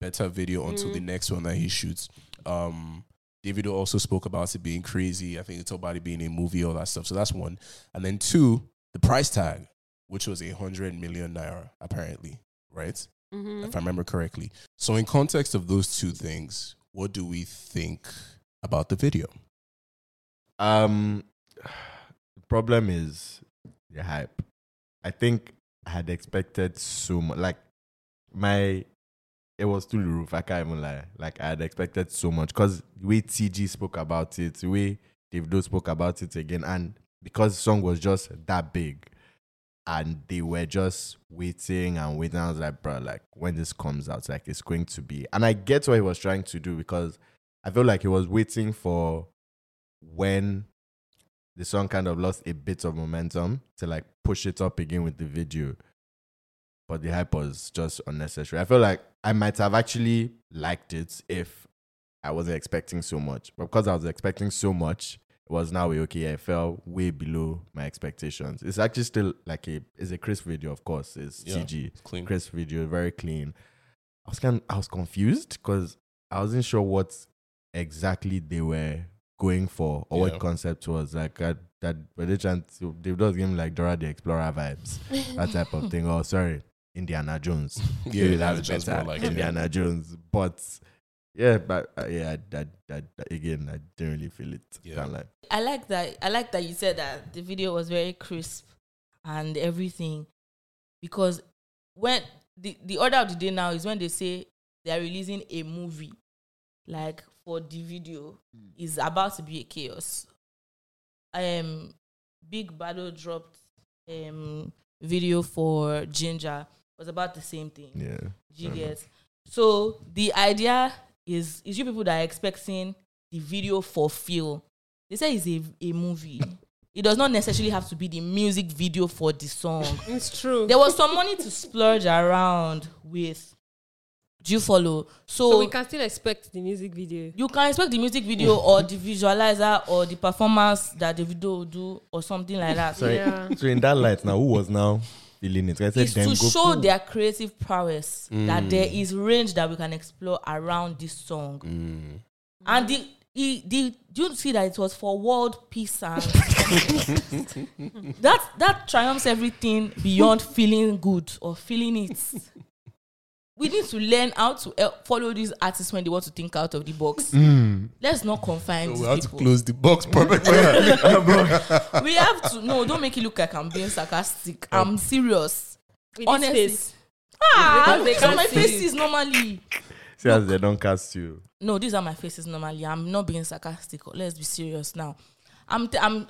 better video until Mm. the next one that he shoots. Um, Davido also spoke about it being crazy. I think it's about it being a movie, all that stuff. So that's one. And then two, the price tag, which was a hundred million naira, apparently, right? Mhm. If I remember correctly. So, in context of those two things, what do we think about the video? Um, the problem is the hype. I think I had expected so much. Like my, it was through the roof. I can't even lie. Like I had expected so much because the way TG spoke about it, the way Davido spoke about it again, and because the song was just that big, and they were just waiting and waiting. I was like, bro, like when this comes out, like it's going to be. And I get what he was trying to do because I feel like he was waiting for when the song kind of lost a bit of momentum to like push it up again with the video. But the hype was just unnecessary. I feel like I might have actually liked it if I wasn't expecting so much. But because I was expecting so much, was now okay. I fell way below my expectations. It's actually still like a it's a crisp video, of course. It's Yeah, CG, clean. crisp video, very clean. I was kind I was confused because I wasn't sure what exactly they were going for or Yeah. what concept was like uh, that were they trying to they just give me like Dora the Explorer vibes that type of thing oh sorry Indiana Jones Yeah, that's better more like. Indiana Jones but yeah but uh, yeah that, that that again I didn't really feel it Yeah. can't lie I like that. I like that you said that the video was very crisp and everything, because when the the order of the day now is when they say they are releasing a movie, like for the video is about to be a chaos. Um, Big Battle dropped um video for Ginger was about the same thing. yeah Do you get? So the idea is is you people that are expecting the video for feel. They say it's a, a movie. It does not necessarily have to be the music video for the song. It's true. There was some money to splurge around with. Do you follow? So, so we can still expect the music video. you can expect the music video or the visualizer or the performance that the video will do or something like that. sorry Yeah. so in that light now who was now feeling it I said is to go show cool. their creative prowess that there is range that we can explore around this song. Mm. And the, he, the do you see that it was for world peace and that that triumphs everything beyond feeling good or feeling it. We need to learn how to help follow these artists when they want to think out of the box. Mm. Let's not confine So these we have to close the box perfectly. we have to no, don't make it look like I'm being sarcastic. I'm serious. With this Honestly. Ah, Because they my face it. is normally. See as they don't cast you. no, these are my faces normally. I'm not being sarcastic. Let's be serious now. I'm th- I'm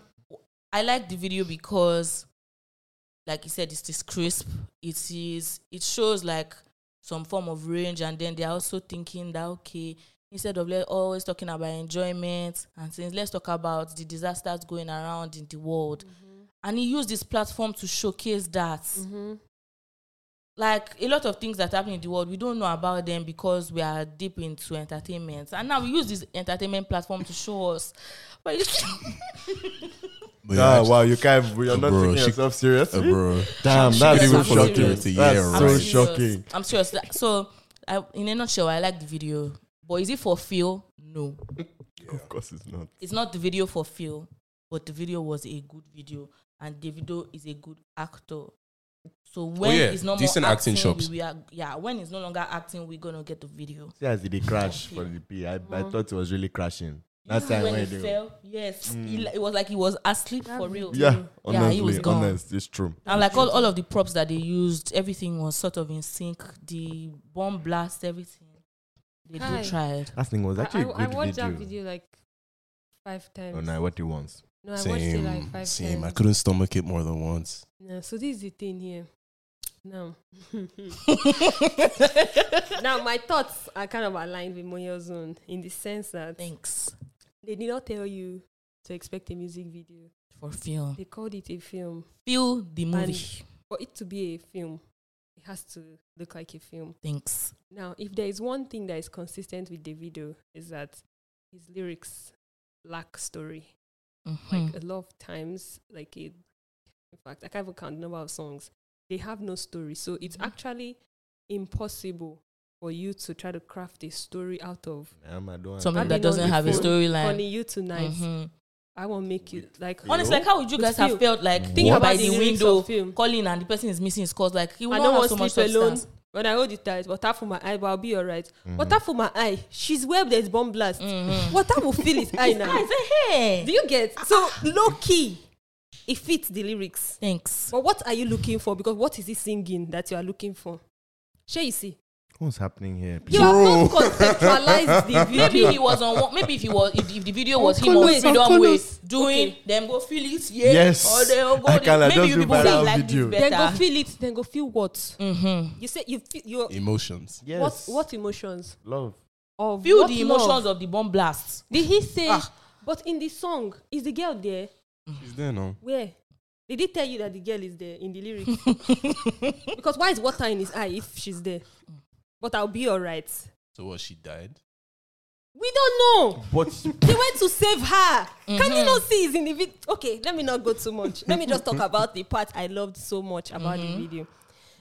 I like the video because like you said, it's this crisp. It is it shows like some form of range and then they're also thinking that okay, instead of let, always talking about enjoyment and things, let's talk about the disasters going around in the world. And he used this platform to showcase that Mm-hmm. like a lot of things that happen in the world we don't know about them because we are deep into entertainment and now we use this entertainment platform to show us but But Ah, yeah, wow, you can't. You're not bro, taking she- yourself serious. uh, bro. Damn, She that's can't so even fuck shocking. with. That's Yeah, so shocking. i'm serious so I, in a nutshell i like the video but is it for feel no Of course, it's not. it's not the video for feel but the video was a good video and Davido is a good actor so when Oh, yeah, it's no decent more acting acting, chops. we, we are, yeah when it's no longer acting we're gonna get the video See as it crash for the P. I, I thought it was really crashing. That time when when he it fell, yes, Mm. he it was like he was asleep for real. Yeah, yeah, he was gone. honest, it's true. And like all, all of the props that they used, everything was sort of in sync. The bomb blast, everything they Hi. do tried. That thing was actually I, actually I, a I good watched video. that video like five times. Oh no, what he wants. No, I watched it like Same, five same. I couldn't stomach it more than once. No, so this is the thing here. Now, now my thoughts are kind of aligned with Moyo's own in the sense that Thanks they did not tell you to expect a music video. for film. They called it a film. Feel the movie. And for it to be a film, it has to look like a film. Thanks. Now, if there is one thing that is consistent with the video, is that his lyrics lack story. Mhm. Like a lot of times, like it, in fact, I can't even count the number of songs. They have no story, so it's Mm-hmm. actually impossible for you to try to craft a story out of I don't Something that doesn't have a storyline. Calling you tonight. Mhm. I won't make you like Honestly, like how would you guys have felt like Think being about by the the window calling and the person is missing his calls? Like he will I not don't have want so to much alone. When I hold it tight, water for my eye, but I'll be alright. Mhm. Water for my eye. She's where there's bomb blast. Water will fill his eye now. I say, hey. Do you get? So low key, it fits the lyrics. Thanks. But what are you looking for? Because what is he singing that you are looking for? Sure, you see. What's happening here? You have not conceptualized the video. Maybe he was on one. Maybe if he was, if, if the video was him Uncle on Louis, freedom Uncle way Louis. doing, Okay. them go feel it, yeah. Yes. Or they go. I can, like, maybe just you do people viral feel like video. this Then better. go feel it. Then go feel what? Mm-hmm. You say you feel you. Emotions. Yes. What what emotions? Love. Of Feel what the emotions love? of the bomb blast. Did he say? Ah. But in the song, is the girl there? She's there now. Where? Did he tell you that the girl is there in the lyrics? because why is water in his eye if she's there? But I'll be alright. So what? She died. We don't know. But They went to save her. Can you Mhm. not see it's in the video? Okay, let me not go too much. Let me just talk about the part I loved so much about the video.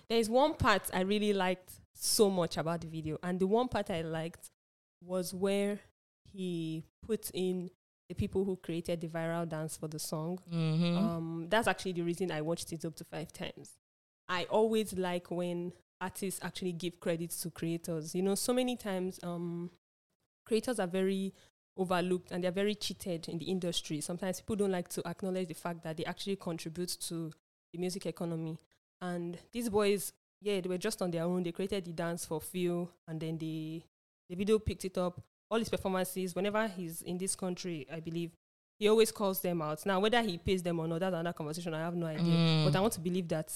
There is one part I really liked so much about the video, and the one part I liked was where he put in the people who created the viral dance for the song. Mhm. Um, that's actually the reason I watched it up to five times. I always like when artists actually give credit to creators. You know, so many times um, creators are very overlooked and they're very cheated in the industry. Sometimes people don't like to acknowledge the fact that they actually contribute to the music economy. And these boys, yeah, they were just on their own. They created the dance for Phil and then the the video picked it up. All his performances, whenever he's in this country, I believe, he always calls them out. Now, whether he pays them or not, that's another conversation. I have no idea. Mm. But I want to believe that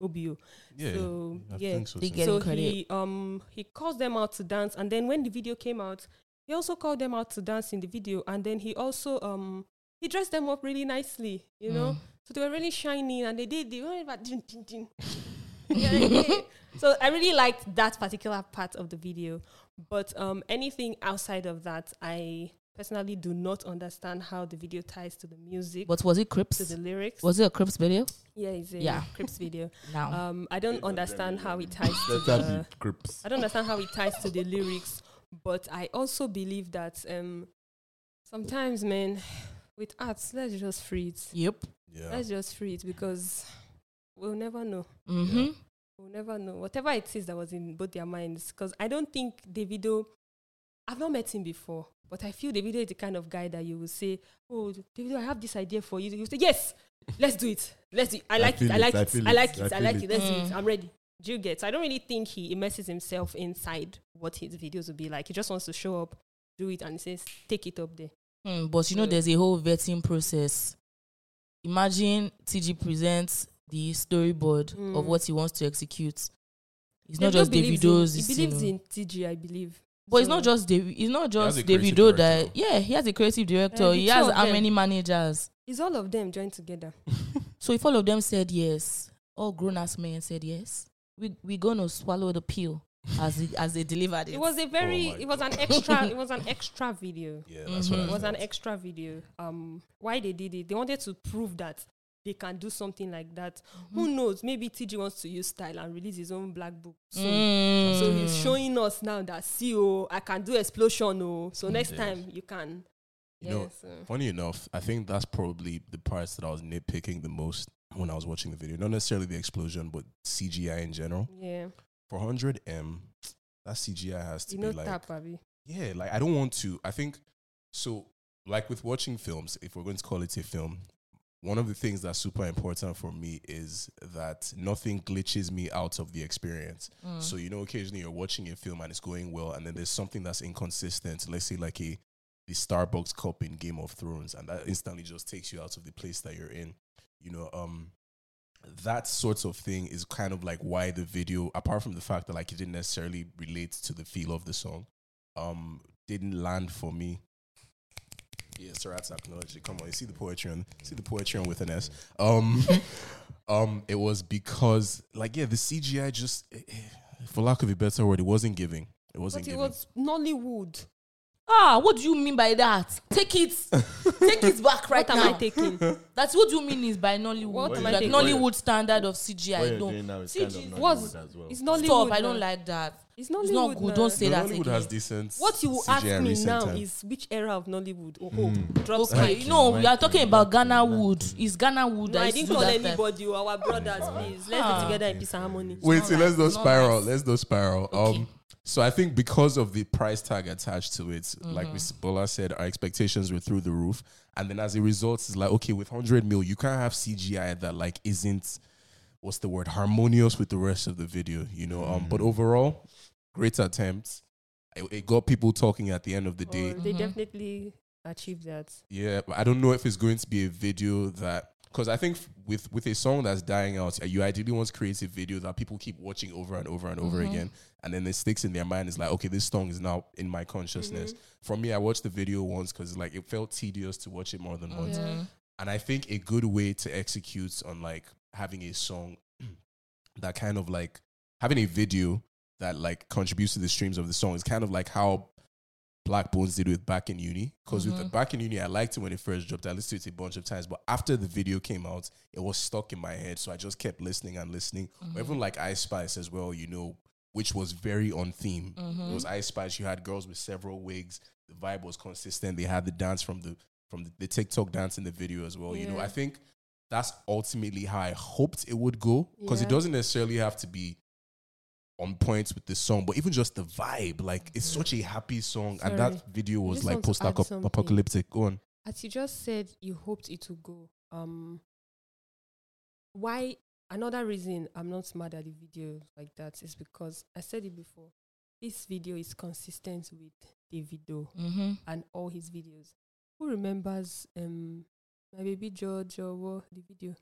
OBO. Yeah, So I yeah, so They get so he um he calls them out to dance, and then when the video came out, he also called them out to dance in the video, and then he also um he dressed them up really nicely, you know. Mm. So they were really shining, and they did the. So I really liked that particular part of the video, but um anything outside of that, I personally do not understand how the video ties to the music, But was it Crips? to Crips? the lyrics. Was it a Crips video? yeah, it's a Yeah. Crips video. Now. Um, I don't understand how it ties to Let the. Crips. I don't understand how it ties to the lyrics, but I also believe that um, sometimes, man, with arts, let's just free it. yep. Yeah. Let's just free it because we'll never know. Mm-hmm. We'll never know. Whatever it is that was in both their minds, because I don't think Davido. I've not met him before, but I feel Davido is the kind of guy that you will say, "Oh, Davido, I have this idea for you." You say, "Yes, let's do it. Let's do it. I I like it. I like it. I like it. I feel like it. it. Let's do it. Mm. I'm ready." Do you get? So I don't really think he immerses himself inside what his videos will be like. He just wants to show up, do it, and he says, "Take it up there." Hmm, but you know, there's a whole vetting process. Imagine TG presents the storyboard of Mm. what he wants to execute. It's Davido not just Davido's. He believes in TG, I believe. But it's not just Dav- It's not just a creative Davido that. Yeah, he has a creative director. Uh, he has how them. many managers? It's all of them joined together. So if all of them said yes, all grown ass men said yes, we we gonna swallow the pill as it, as they delivered it. It was a very, Oh it was an extra, it was an extra video. Yeah, that's what I It was an extra video. Um, why they did it? They wanted to prove that they can do something like that. Who knows? Maybe TG wants to use style and release his own black book. soon. So he's Mm. showing us now that see, oh, I can do explosion. Oh, so next Yes. time you can. You know, Yes, uh, funny enough, I think that's probably the parts that I was nitpicking the most when I was watching the video. Not necessarily the explosion, but CGI in general. yeah. For 100M, that CGI has to You be know, like tap, Abby. Yeah, like I don't want to. I think so. Like with watching films, if we're going to call it a film, one of the things that's super important for me is that nothing glitches me out of the experience. Mm. So you know, occasionally you're watching a film and it's going well, and then there's something that's inconsistent. Let's say like a the Starbucks cup in Game of Thrones, and that instantly just takes you out of the place that you're in. You know, um, that sort of thing is kind of like why the video, apart from the fact that like it didn't necessarily relate to the feel of the song, um, didn't land for me. Yeah, Sarat's acknowledged it. Come on, you see the poetry on see the poetry on with an S. Um, um, it was because like yeah, the CGI just, eh, for lack of a better word, it wasn't giving. It wasn't But it giving. was Nollywood. Ah, what do you mean by that? Take it, take it back right what am now. I taking? That's what you mean is by Nollywood. What am I like taking? Nollywood standard of CGI. What I you're don't. doing now is CG kind of was- Nollywood as well. It's Nollywood. Stop! I don't like that. It's It's not good. now. Don't say No, that Nollywood again. has decent. What you CGI ask me now time. is which era of Nollywood? Oh, Mm. drops Okay, mic. you know we are talking about Ghana. Wood. It's Ghana Wood? No, I didn't call anybody. oh, Our brothers, please. Let's Ah. be together in peace and harmony. Wait, see, let's do not spiral. nice. Let's do spiral. Okay. Um, so I think because of the price tag attached to it, like Mm-hmm. Miss Bola said, our expectations were through the roof, and then as a result, it's like okay, with hundred mil, you can't have CGI that like isn't what's the word harmonious with the rest of the video, you know. Um, but overall, great attempts. It, it got people talking at the end of the day. Oh, they Mhm. definitely achieved that. Yeah, but I don't know if it's going to be a video that because I think f- with with a song that's dying out, uh, you ideally want to create a video that people keep watching over and over and over Mhm. again, and then it sticks in their mind. It's like, okay, this song is now in my consciousness. For me, I watched the video once because like it felt tedious to watch it more than once, Mhm. and I think a good way to execute on like having a song that kind of like having a video that like contributes to the streams of the song is kind of like how Blaqbonez did with Back in Uni. Because with the Mhm. Back in Uni, I liked it when it first dropped. I listened to it a bunch of times, but after the video came out, it was stuck in my head. So I just kept listening and listening. Or Even like Ice Spice as well, you know, which was very on theme. It was Ice Spice. You had girls with several wigs. The vibe was consistent. They had the dance from the from the, the TikTok dance in the video as well. You know, I think that's ultimately how I hoped it would go because it doesn't necessarily have to be on point with the song, but even just the vibe, like it's such a happy song, and that video was like post apocalyptic. Go on. As you just said, you hoped it would go. Um, why? Another reason I'm not mad at the video like that is because I said it before. This video is consistent with Davido Mhm. and all his videos. Who remembers um my baby George or what the video?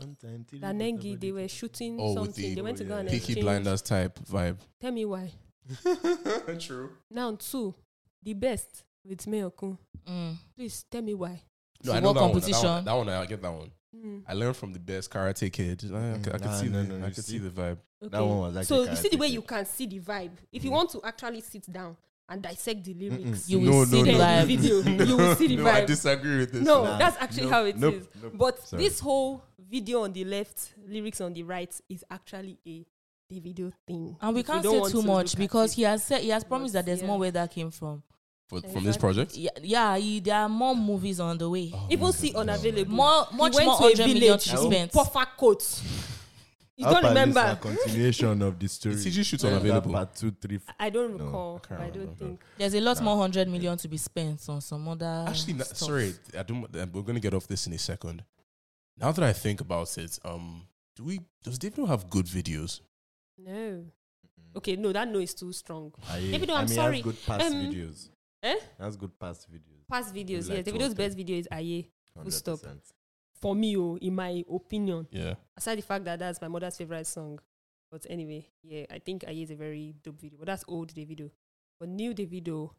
That Nengi, they were shooting Oh, something. the they went to go and Peaky exchange. Blinders type vibe. Tell me why. True. Now two, the best with Mayorkun. Mm. Please tell me why. No, So I know what that one, competition? That one, that one, I get that one. Mm. I learned from the best Karate Kid. I, I could- I could Nah, see no, the, no, I you could see- see the vibe. That one was like so you see the way Karate you can see the vibe. If you Mm. want to actually sit down and dissect the lyrics, You will see the then vibe. video, you will see the no, I disagree with this. no, Nah, that's actually nope, how it is. nope, nope. But Sorry. this whole video on the left, lyrics on the right, is actually a the video thing. And we If can't don't say too to much look because he has said he has promised that there's yeah. more where that came from. For, from this project? Yeah, yeah, he, there are more movies on the way. Oh even see God, no. unavailable. More, much more a 100 million village to be in spent. puffer coats. You don't remember? na continuation of the story. CG shoots Yeah, unavailable? Part two, three. Four. I don't No, recall. I I don't remember. think. There's a lot more 100 million to be spent on some other. Actually, na- stuff. sorry, I don't. uh, We're gonna get off this in a second. Now that I think about it, um, do we? Does Davido have good videos? No. Okay, no, that no is too strong. Aye. Davido, I I'm mean, sorry. Has good past Um, videos. Eh? That's good past videos. Past videos, like yes. two Davido's best video is Aye. Full stop. 100%. For me, oh, in my opinion. Yeah. Aside the fact that that's my mother's favorite song. But anyway, yeah, I think I is a very dope video. But that's old Davido. But new Davido,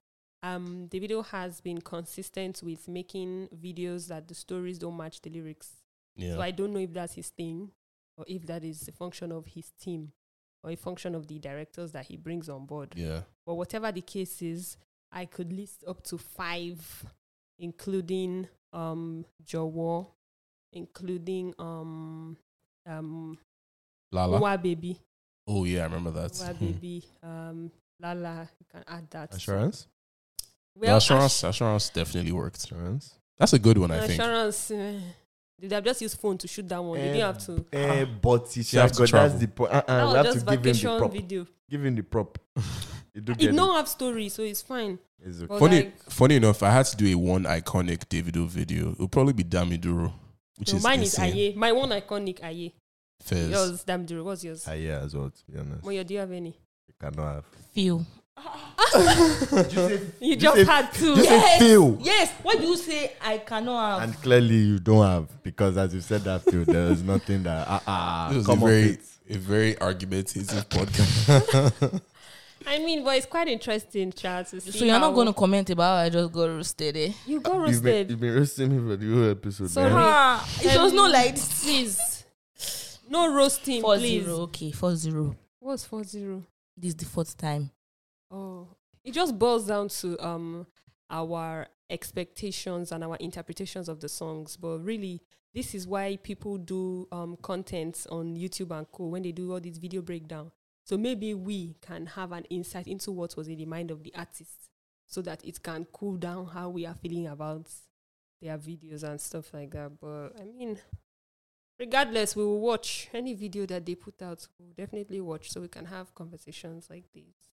um, Davido has been consistent with making videos that the stories don't match the lyrics. Yeah. So I don't know if that's his thing or if that is a function of his team or a function of the directors that he brings on board. Yeah. But whatever the case is, I could list up to five, including um Jowo, including um um Lala. Nwa Baby. Oh yeah, I remember that. Nwa Baby. Um Lala. You can add that. Assurance? The Well, assurance, assurance definitely worked. Assurance. That's a good one, I think. Assurance. Uh, did have just used phone to shoot that one? they didn't have to. Eh, but he You should have have to got travel. that's the point. Uh, that we was have just to give him the vacation video. Give him the prop. you do It get don't have story, so it's fine. It's okay. Funny, like, funny enough, I had to do a one iconic Davido video. It would probably be Dami Duro, which so is mine insane. is Aye. My one iconic Aye. Fizz. Yours, Dami Duro. What's yours? Ah, yeah, as well, to be honest. Moyo, do you have any? You cannot have. Few. You just say- had two. you say feel. Yes. Why do you say I cannot have? And clearly you don't have because as you said that field, there is nothing that ah ah This was come a on very, it. a very argumentative podcast. I mean, but it's quite interesting, Charles. To see so you're not going to comment about how I just got roasted, eh? You got You've been, roasted. you've been roasting me for the whole episode. Sorry. man. Ah, it was not like this. Please. No roasting, Four please. zero. Okay, four zero. What's four zero? This is the fourth time. Oh, it just boils down to um our expectations and our interpretations of the songs. But really, this is why people do um content on YouTube and co when they do all these video breakdown. So maybe we can have an insight into what was in the mind of the artist, so that it can cool down how we are feeling about their videos and stuff like that. But I mean. Regardless, we will watch any video that they put out. We'll definitely watch so we can have conversations like these.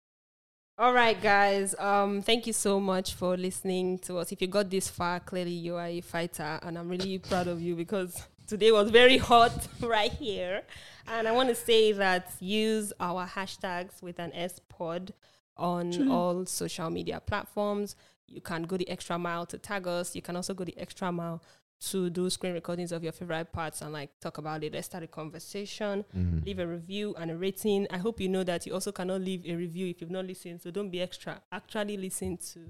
All right, guys. Um, thank you so much for listening to us. If you got this far, clearly you are a fighter, and I'm really proud of you because today was very hot right here. And I want to say that use our hashtags with an S pod on all social media platforms. You can go the extra mile to tag us. You can also go the extra mile to do screen recordings of your favorite parts and like talk about it. Let's start a conversation. Mhm. Leave a review and a rating. I hope you know that you also cannot leave a review if you've not listened. So don't be extra. Actually listen to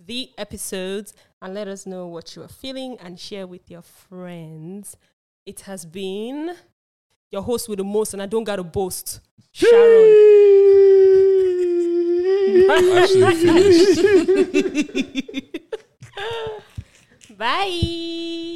the episodes and let us know what you are feeling and share with your friends. It has been your host with the most, and I don't gotta boast. Sharon. Bye.